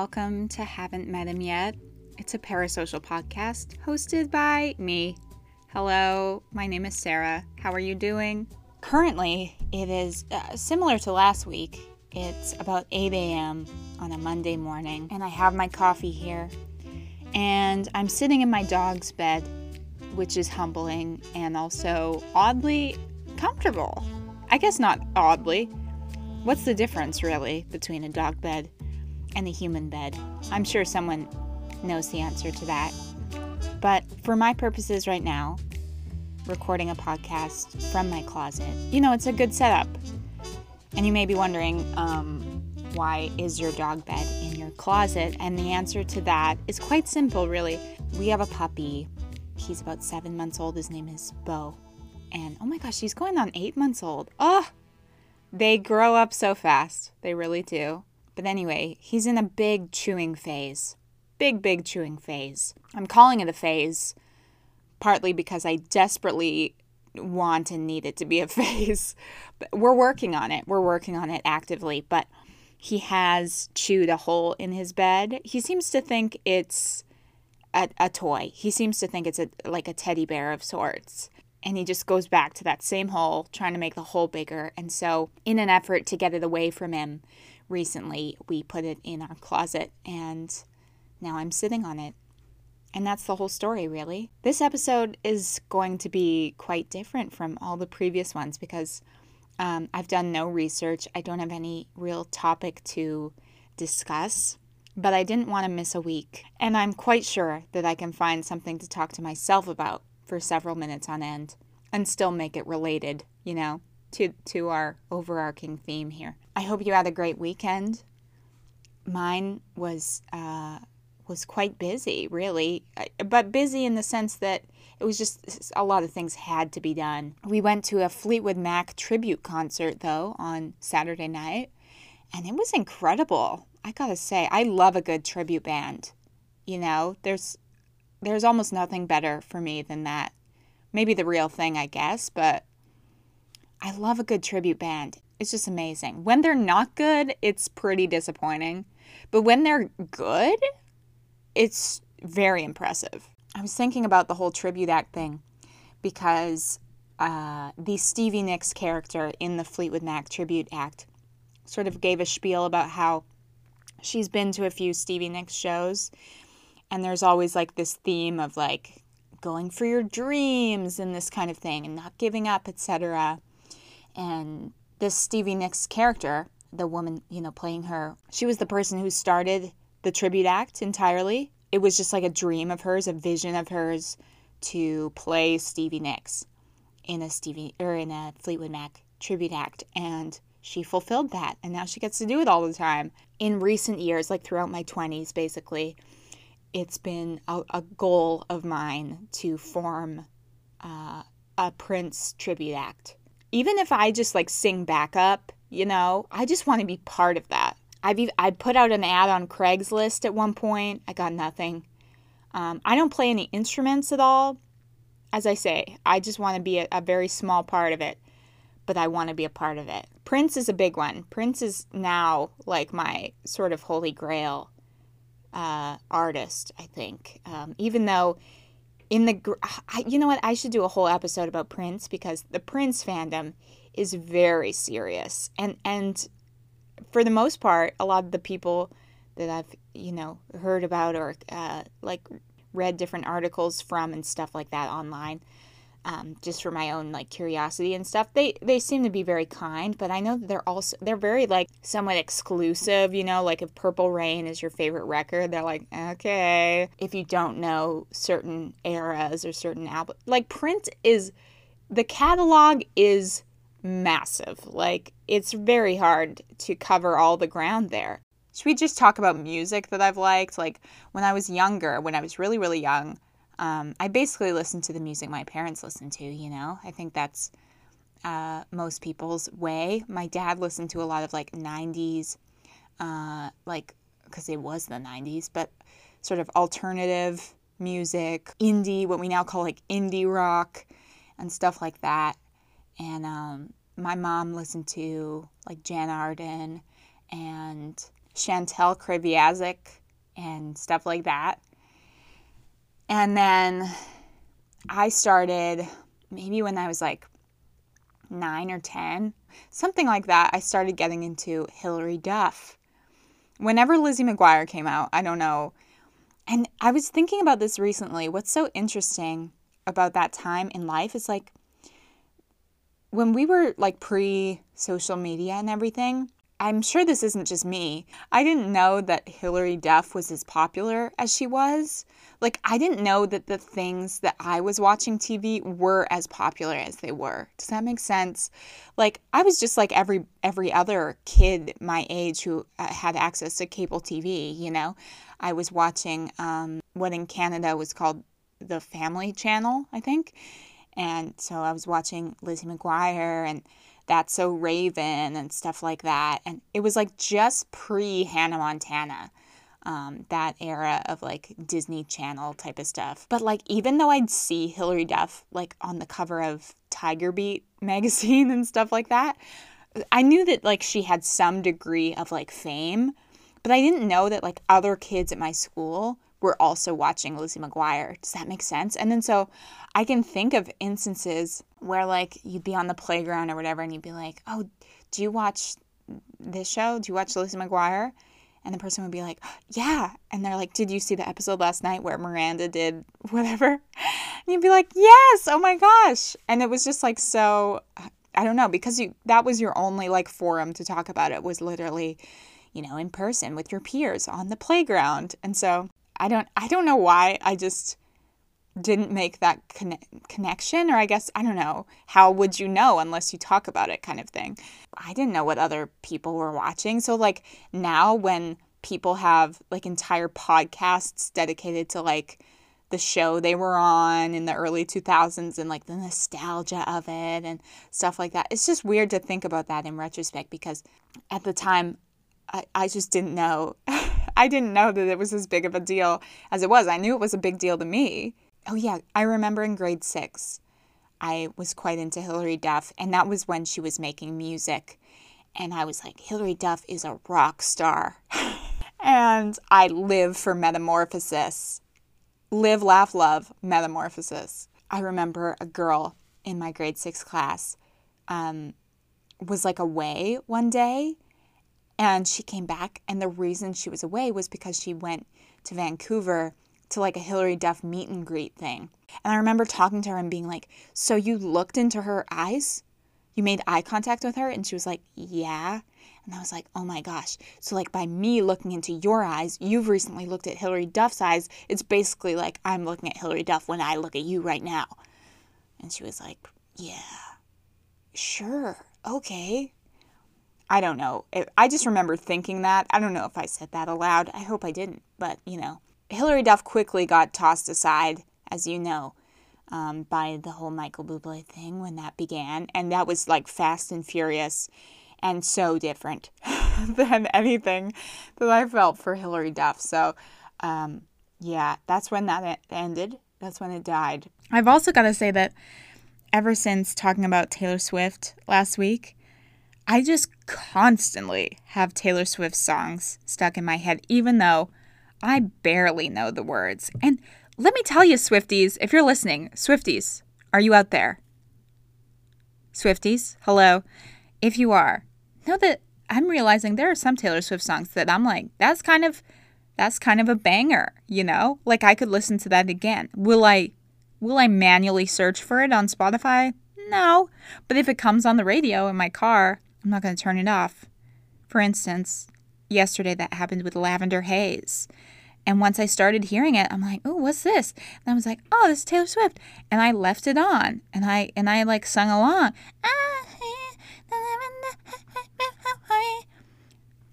welcome to Haven't Met Him Yet. It's a parasocial podcast hosted by me. Hello, my name is Sarah. How are you doing? Currently, it is uh, similar to last week. It's about 8 a.m. on a Monday morning, and I have my coffee here. And I'm sitting in my dog's bed, which is humbling and also oddly comfortable. I guess not oddly. What's the difference, really, between a dog bed and the human bed? I'm sure someone knows the answer to that. But for my purposes right now, recording a podcast from my closet, you know, it's a good setup. And you may be wondering, um, why is your dog bed in your closet? And the answer to that is quite simple, really. We have a puppy. He's about seven months old. His name is Bo. And oh my gosh, he's going on eight months old. Oh, they grow up so fast. They really do. But anyway, he's in a big chewing phase. Big, big chewing phase. I'm calling it a phase partly because I desperately want and need it to be a phase. But we're working on it. We're working on it actively. But he has chewed a hole in his bed. He seems to think it's a, a toy. He seems to think it's a like a teddy bear of sorts. And he just goes back to that same hole, trying to make the hole bigger. And so, in an effort to get it away from him, recently we put it in our closet, and now I'm sitting on it. And that's the whole story, really. This episode is going to be quite different from all the previous ones because um, I've done no research. I don't have any real topic to discuss, but I didn't want to miss a week. And I'm quite sure that I can find something to talk to myself about for several minutes on end and still make it related, you know, to, to our overarching theme here. I hope you had a great weekend. Mine was uh, was quite busy, really, but busy in the sense that it was just a lot of things had to be done. We went to a Fleetwood Mac tribute concert though on Saturday night, and it was incredible. I got to say, I love a good tribute band. You know, there's there's almost nothing better for me than that. Maybe the real thing, I guess, but I love a good tribute band. It's just amazing. When they're not good, it's pretty disappointing. But when they're good, it's very impressive. I was thinking about the whole tribute act thing because uh, the Stevie Nicks character in the Fleetwood Mac tribute act sort of gave a spiel about how she's been to a few Stevie Nicks shows, and there's always like this theme of like going for your dreams and this kind of thing, and not giving up, etc. And this Stevie Nicks character, the woman you know playing her, she was the person who started the tribute act entirely it was just like a dream of hers, a vision of hers to play Stevie Nicks in a Stevie or in a Fleetwood Mac tribute act and she fulfilled that and now she gets to do it all the time. In recent years, like throughout my 20s basically, it's been a, a goal of mine to form uh, a Prince tribute act. Even if I just like sing backup, you know, I just want to be part of that. I've I put out an ad on Craigslist at one point. I got nothing. Um, I don't play any instruments at all. As I say, I just want to be a, a very small part of it, but I want to be a part of it. Prince is a big one. Prince is now like my sort of holy grail uh, artist, I think. Um, even though in the, I, you know what, I should do a whole episode about Prince because the Prince fandom is very serious. And and for the most part, a lot of the people that I've, you know, heard about or uh, like read different articles from and stuff like that online, um, just for my own like curiosity and stuff, they they seem to be very kind. But I know that they're also they're very like somewhat exclusive. You know, like if Purple Rain is your favorite record, they're like okay. If you don't know certain eras or certain albums, like Prince is, the catalog is massive. Like, it's very hard to cover all the ground there. Should we just talk about music that I've liked? Like, when I was younger, when I was really, really young, um, I basically listened to the music my parents listened to, you know? I think that's uh, most people's way. My dad listened to a lot of like 90s, uh, like, because it was the 90s, but sort of alternative music, indie, what we now call like indie rock, and stuff like that and um, my mom listened to like Jann Arden and Chantal Kreviazuk and stuff like that. And then I started maybe when I was like nine or 10, something like that. I started getting into Hilary Duff. Whenever Lizzie McGuire came out, I don't know. And I was thinking about this recently. What's so interesting about that time in life is like when we were like pre social media and everything, I'm sure this isn't just me. I didn't know that Hilary Duff was as popular as she was. Like, I didn't know that the things that I was watching TV were as popular as they were. Does that make sense? Like, I was just like every every other kid my age who uh, had access to cable TV. You know, I was watching um, what in Canada was called the Family Channel, I think, and so I was watching Lizzie McGuire and that's So Raven and stuff like that. And it was like just pre Hannah Montana, um, that era of like Disney Channel type of stuff. But like, even though I'd see Hilary Duff like on the cover of Tiger Beat magazine and stuff like that, I knew that like she had some degree of like fame, but I didn't know that like other kids at my school were also watching Lizzie McGuire. Does that make sense? And then so I can think of instances where like you'd be on the playground or whatever and you'd be like, "Oh, do you watch this show? Do you watch Lizzie McGuire?" And the person would be like, "Yeah." And they're like, "Did you see the episode last night where Miranda did whatever?" And you'd be like, "Yes! Oh my gosh." And it was just like so I don't know, because you that was your only like forum to talk about it was literally, you know, in person with your peers on the playground. And so I don't I don't know why I just didn't make that conne- connection or I guess I don't know how would you know unless you talk about it kind of thing. I didn't know what other people were watching. So like now when people have like entire podcasts dedicated to like the show they were on in the early 2000s and like the nostalgia of it and stuff like that. It's just weird to think about that in retrospect because at the time I, I just didn't know. I didn't know that it was as big of a deal as it was. I knew it was a big deal to me. Oh, yeah, I remember in grade six, I was quite into Hilary Duff, and that was when she was making music. And I was like, Hilary Duff is a rock star. and I live for Metamorphosis. Live, laugh, love, Metamorphosis. I remember a girl in my grade six class um, was like away one day and she came back, and the reason she was away was because she went to Vancouver to like a Hilary Duff meet and greet thing. And I remember talking to her and being like, So you looked into her eyes? You made eye contact with her? And she was like, Yeah. And I was like, Oh my gosh. So, like, by me looking into your eyes, you've recently looked at Hilary Duff's eyes. It's basically like I'm looking at Hilary Duff when I look at you right now. And she was like, Yeah, sure, okay. I don't know. I just remember thinking that. I don't know if I said that aloud. I hope I didn't. But, you know, Hilary Duff quickly got tossed aside, as you know, um, by the whole Michael Bublé thing when that began. And that was like fast and furious and so different than anything that I felt for Hilary Duff. So, um, yeah, that's when that ended. That's when it died. I've also got to say that ever since talking about Taylor Swift last week, I just constantly have Taylor Swift songs stuck in my head, even though I barely know the words. And let me tell you, Swifties, if you're listening, Swifties, are you out there? Swifties, hello. If you are, know that I'm realizing there are some Taylor Swift songs that I'm like, that's kind of that's kind of a banger, you know? Like I could listen to that again. Will I will I manually search for it on Spotify? No. But if it comes on the radio in my car, I'm not going to turn it off. For instance, yesterday that happened with Lavender Haze. And once I started hearing it, I'm like, "Oh, what's this?" And I was like, "Oh, this is Taylor Swift." And I left it on, and I and I like sung along.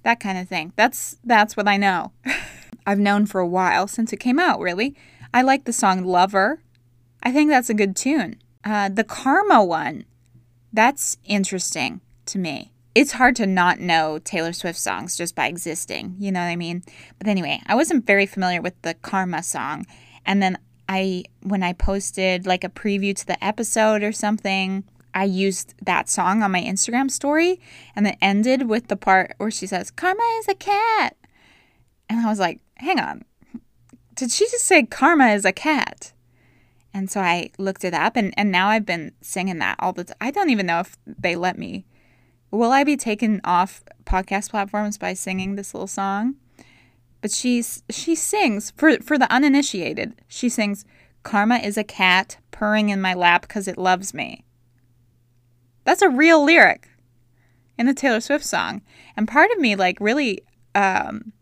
That kind of thing. That's that's what I know. I've known for a while since it came out, really. I like the song Lover. I think that's a good tune. Uh, the Karma one, that's interesting to me. It's hard to not know Taylor Swift songs just by existing, you know what I mean? But anyway, I wasn't very familiar with the Karma song. And then I when I posted like a preview to the episode or something, I used that song on my Instagram story and it ended with the part where she says, Karma is a cat. And I was like, hang on. Did she just say karma is a cat? And so I looked it up and, and now I've been singing that all the time. I don't even know if they let me. Will I be taken off podcast platforms by singing this little song? But she's she sings for for the uninitiated. She sings Karma is a cat purring in my lap because it loves me. That's a real lyric in a Taylor Swift song. And part of me, like, really, um,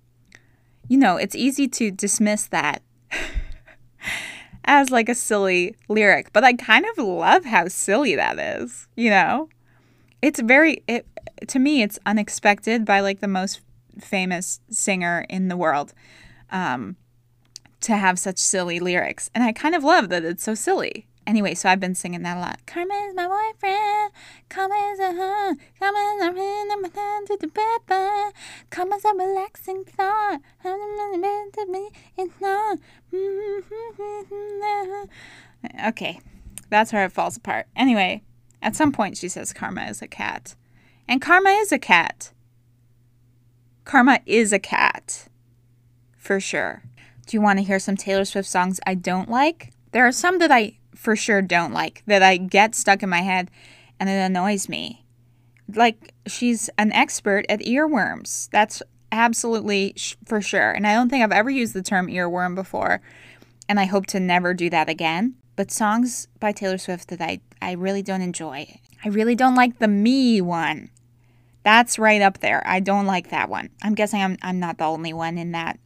you know, it's easy to dismiss that as like a silly lyric, but I kind of love how silly that is, you know? It's very, it, to me, it's unexpected by like the most famous singer in the world. Um, to have such silly lyrics. And I kind of love that it's so silly. Anyway, so I've been singing that a lot. Carmen's my boyfriend. Carmen's a huh. Karma is a friend. I'm hand to the. Karma is a relaxing thought. It's not. Mm-hmm, mm-hmm, mm-hmm, okay, that's where it falls apart. Anyway, at some point she says Karma is a cat. And Karma is a cat. Karma is a cat. For sure. Do you want to hear some Taylor Swift songs I don't like? There are some that I for sure don't like, that I get stuck in my head and it annoys me. Like, she's an expert at earworms. That's absolutely sh- for sure. And I don't think I've ever used the term earworm before. And I hope to never do that again. But songs by Taylor Swift that I, I really don't enjoy. I really don't like the me one. That's right up there. I don't like that one. I'm guessing I'm, I'm not the only one in that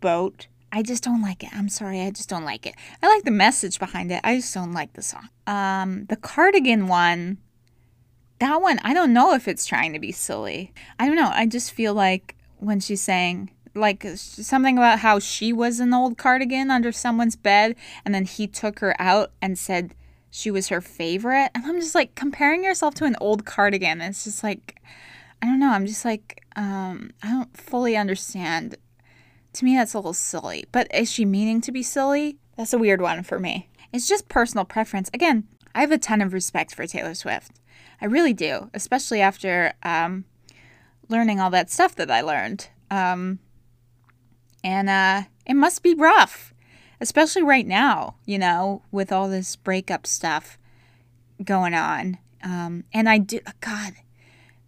boat. I just don't like it. I'm sorry, I just don't like it. I like the message behind it. I just don't like the song. Um, the cardigan one, that one, I don't know if it's trying to be silly. I don't know. I just feel like when she's saying like something about how she was an old cardigan under someone's bed and then he took her out and said she was her favorite. And I'm just like comparing yourself to an old cardigan. It's just like I don't know. I'm just like um, I don't fully understand to me, that's a little silly. But is she meaning to be silly? That's a weird one for me. It's just personal preference. Again, I have a ton of respect for Taylor Swift. I really do, especially after um, learning all that stuff that I learned. Um, and uh, it must be rough, especially right now, you know, with all this breakup stuff going on. Um, and I do, God,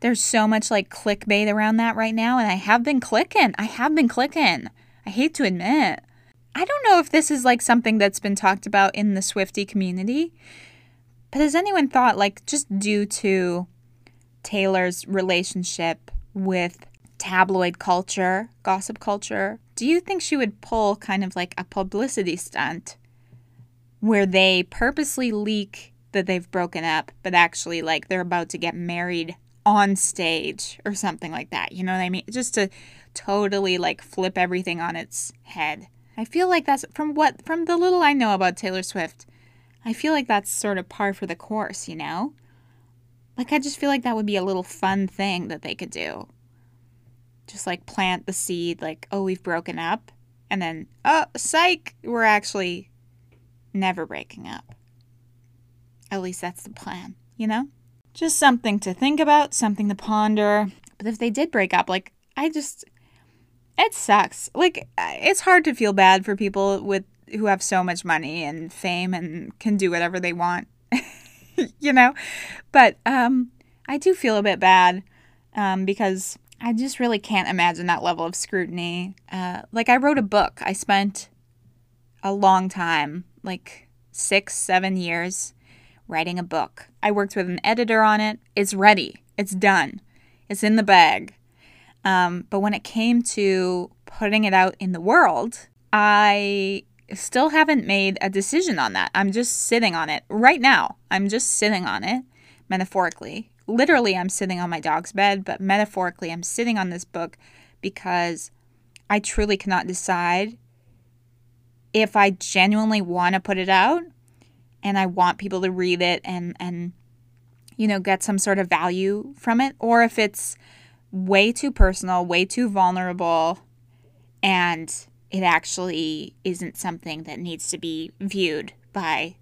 there's so much like clickbait around that right now, and I have been clicking. I have been clicking. I hate to admit. I don't know if this is like something that's been talked about in the Swiftie community, but has anyone thought, like, just due to Taylor's relationship with tabloid culture, gossip culture, do you think she would pull kind of like a publicity stunt where they purposely leak that they've broken up, but actually, like, they're about to get married on stage or something like that. You know what I mean? Just to totally like flip everything on its head. I feel like that's from what from the little I know about Taylor Swift. I feel like that's sort of par for the course, you know? Like I just feel like that would be a little fun thing that they could do. Just like plant the seed like, "Oh, we've broken up." And then, "Oh, psych, we're actually never breaking up." At least that's the plan, you know? Just something to think about, something to ponder. But if they did break up, like, I just. It sucks. Like, it's hard to feel bad for people with who have so much money and fame and can do whatever they want, you know? But um, I do feel a bit bad um, because I just really can't imagine that level of scrutiny. Uh, like, I wrote a book. I spent a long time, like six, seven years, writing a book. I worked with an editor on it. It's ready, it's done, it's in the bag. Um, but when it came to putting it out in the world, I still haven't made a decision on that. I'm just sitting on it right now. I'm just sitting on it, metaphorically. Literally, I'm sitting on my dog's bed, but metaphorically, I'm sitting on this book because I truly cannot decide if I genuinely want to put it out and I want people to read it and and you know get some sort of value from it or if it's way too personal, way too vulnerable and it actually isn't something that needs to be viewed by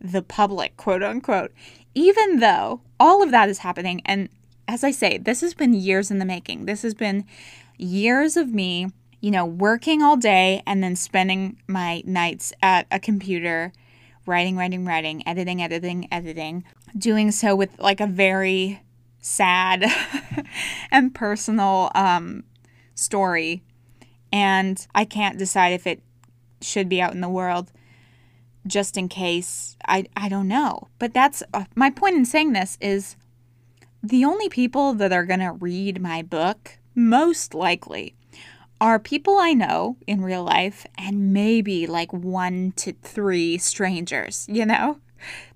the public, quote unquote. even though all of that is happening, and as I say, this has been years in the making, this has been years of me, you know, working all day and then spending my nights at a computer writing, writing, writing, editing, editing, editing, doing so with like a very sad and personal um, story. And I can't decide if it should be out in the world just in case. I, I don't know. But that's uh, my point in saying this is the only people that are going to read my book, most likely, are people I know in real life and maybe like one to three strangers, you know?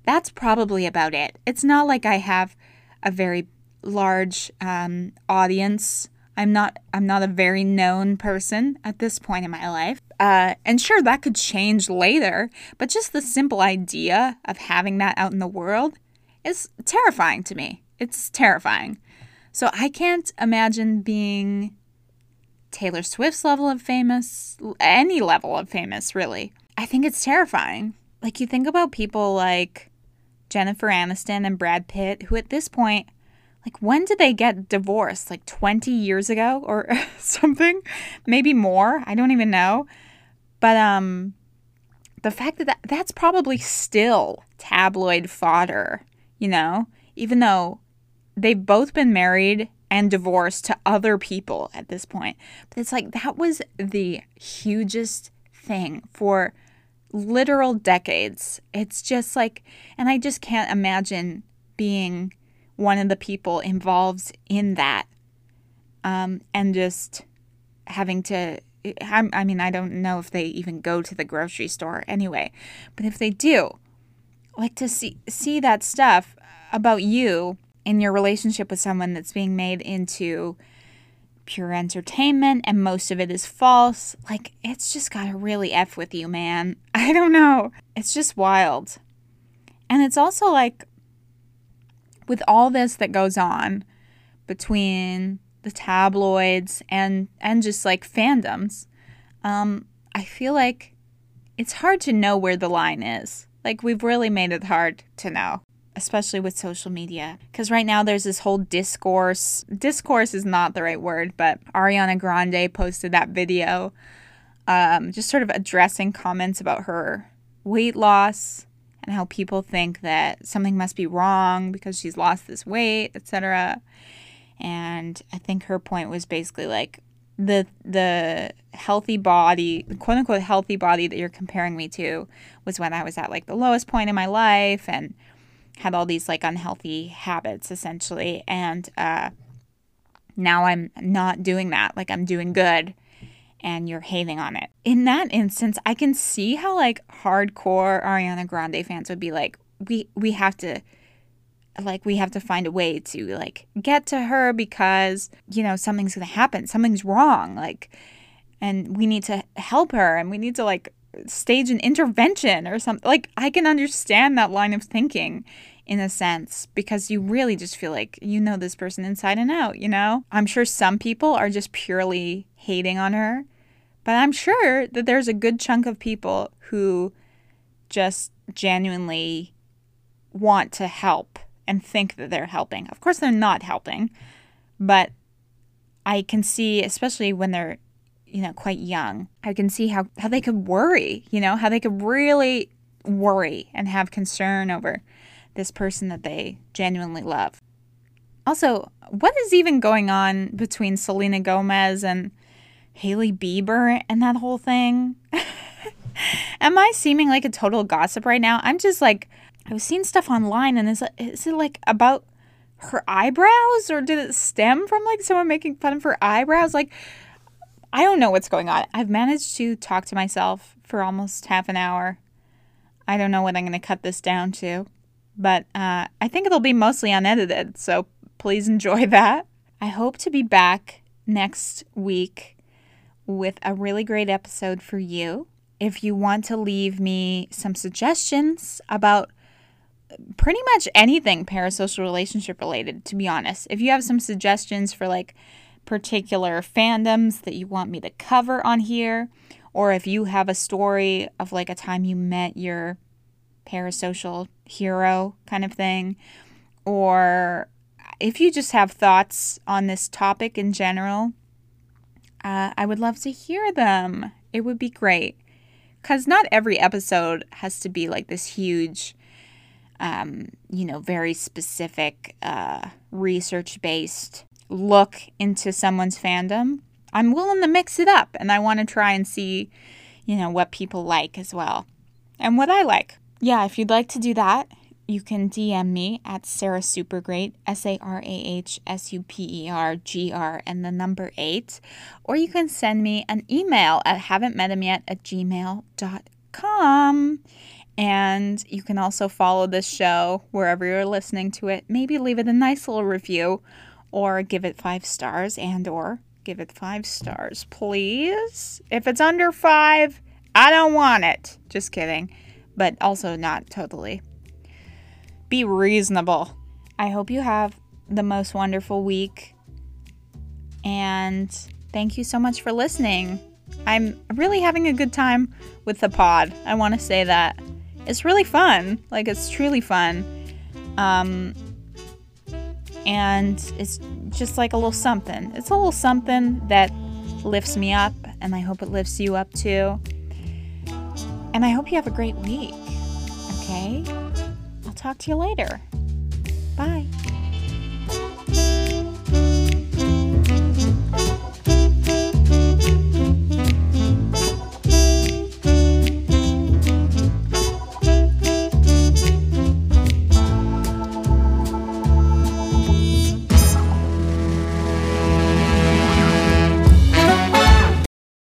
That's probably about it. It's not like I have a very large um, audience. I'm not I'm not a very known person at this point in my life. Uh, and sure, that could change later, but just the simple idea of having that out in the world is terrifying to me. It's terrifying. So I can't imagine being Taylor Swift's level of famous, any level of famous, really. I think it's terrifying. Like, you think about people like Jennifer Aniston and Brad Pitt, who at this point, like, when did they get divorced? Like 20 years ago or something? Maybe more. I don't even know. But, um, the fact that, that that's probably still tabloid fodder, you know, even though they've both been married and divorced to other people at this point. But it's like that was the hugest thing for literal decades. It's just like, and I just can't imagine being one of the people involved in that um, and just having to. I mean, I don't know if they even go to the grocery store anyway, but if they do, like to see see that stuff about you in your relationship with someone that's being made into pure entertainment and most of it is false, like it's just got to really F with you, man. I don't know. It's just wild. And it's also like with all this that goes on between the tabloids and and just like fandoms, um, I feel like it's hard to know where the line is. Like we've really made it hard to know especially with social media. Because right now there's this whole discourse. Discourse is not the right word, but Ariana Grande posted that video um, just sort of addressing comments about her weight loss and how people think that something must be wrong because she's lost this weight, etc. And I think her point was basically like the the healthy body, quote unquote healthy body that you're comparing me to was when I was at like the lowest point in my life and had all these like unhealthy habits essentially. And uh now I'm not doing that. Like I'm doing good and you're hating on it. In that instance, I can see how like hardcore Ariana Grande fans would be like we we have to like we have to find a way to like get to her because you know something's going to happen. Something's wrong like and we need to help her and we need to like stage an intervention or something. Like I can understand that line of thinking in a sense because you really just feel like you know this person inside and out, you know? I'm sure some people are just purely hating on her, but I'm sure that there's a good chunk of people who just genuinely want to help and think that they're helping. Of course, they're not helping, but I can see, especially when they're, you know, quite young, I can see how, how they could worry, you know, how they could really worry and have concern over this person that they genuinely love. Also, what is even going on between Selena Gomez and Hailey Bieber and that whole thing? Am I seeming like a total gossip right now? I'm just like, I was seeing stuff online and is it, is it like about her eyebrows or did it stem from like someone making fun of her eyebrows? Like, I don't know what's going on. I've managed to talk to myself for almost half an hour. I don't know what I'm going to cut this down to but uh, I think it'll be mostly unedited, so please enjoy that. I hope to be back next week with a really great episode for you. If you want to leave me some suggestions about pretty much anything parasocial relationship related, to be honest, if you have some suggestions for like particular fandoms that you want me to cover on here, or if you have a story of like a time you met your parasocial hero kind of thing, or if you just have thoughts on this topic in general, uh, I would love to hear them. It would be great. Because not every episode has to be like this huge, um, you know, very specific, uh, research based look into someone's fandom. I'm willing to mix it up and I want to try and see, you know, what people like as well and what I like. Yeah, if you'd like to do that, you can DM me at Sarah Supergreat, S A R A H S U P E R G R, and the number eight. Or you can send me an email at haven't met him yet at gmail.com. And you can also follow this show wherever you're listening to it. Maybe leave it a nice little review or give it five stars and or give it five stars, please. If it's under five, I don't want it. Just kidding. But also not totally. Be reasonable. I hope you have the most wonderful week. And thank you so much for listening. I'm really having a good time with the pod. I want to say that. It's really fun. Like, it's truly fun. Um, and it's just like a little something. It's a little something that lifts me up, and I hope it lifts you up too. And I hope you have a great week. Okay? I'll talk to you later. Bye.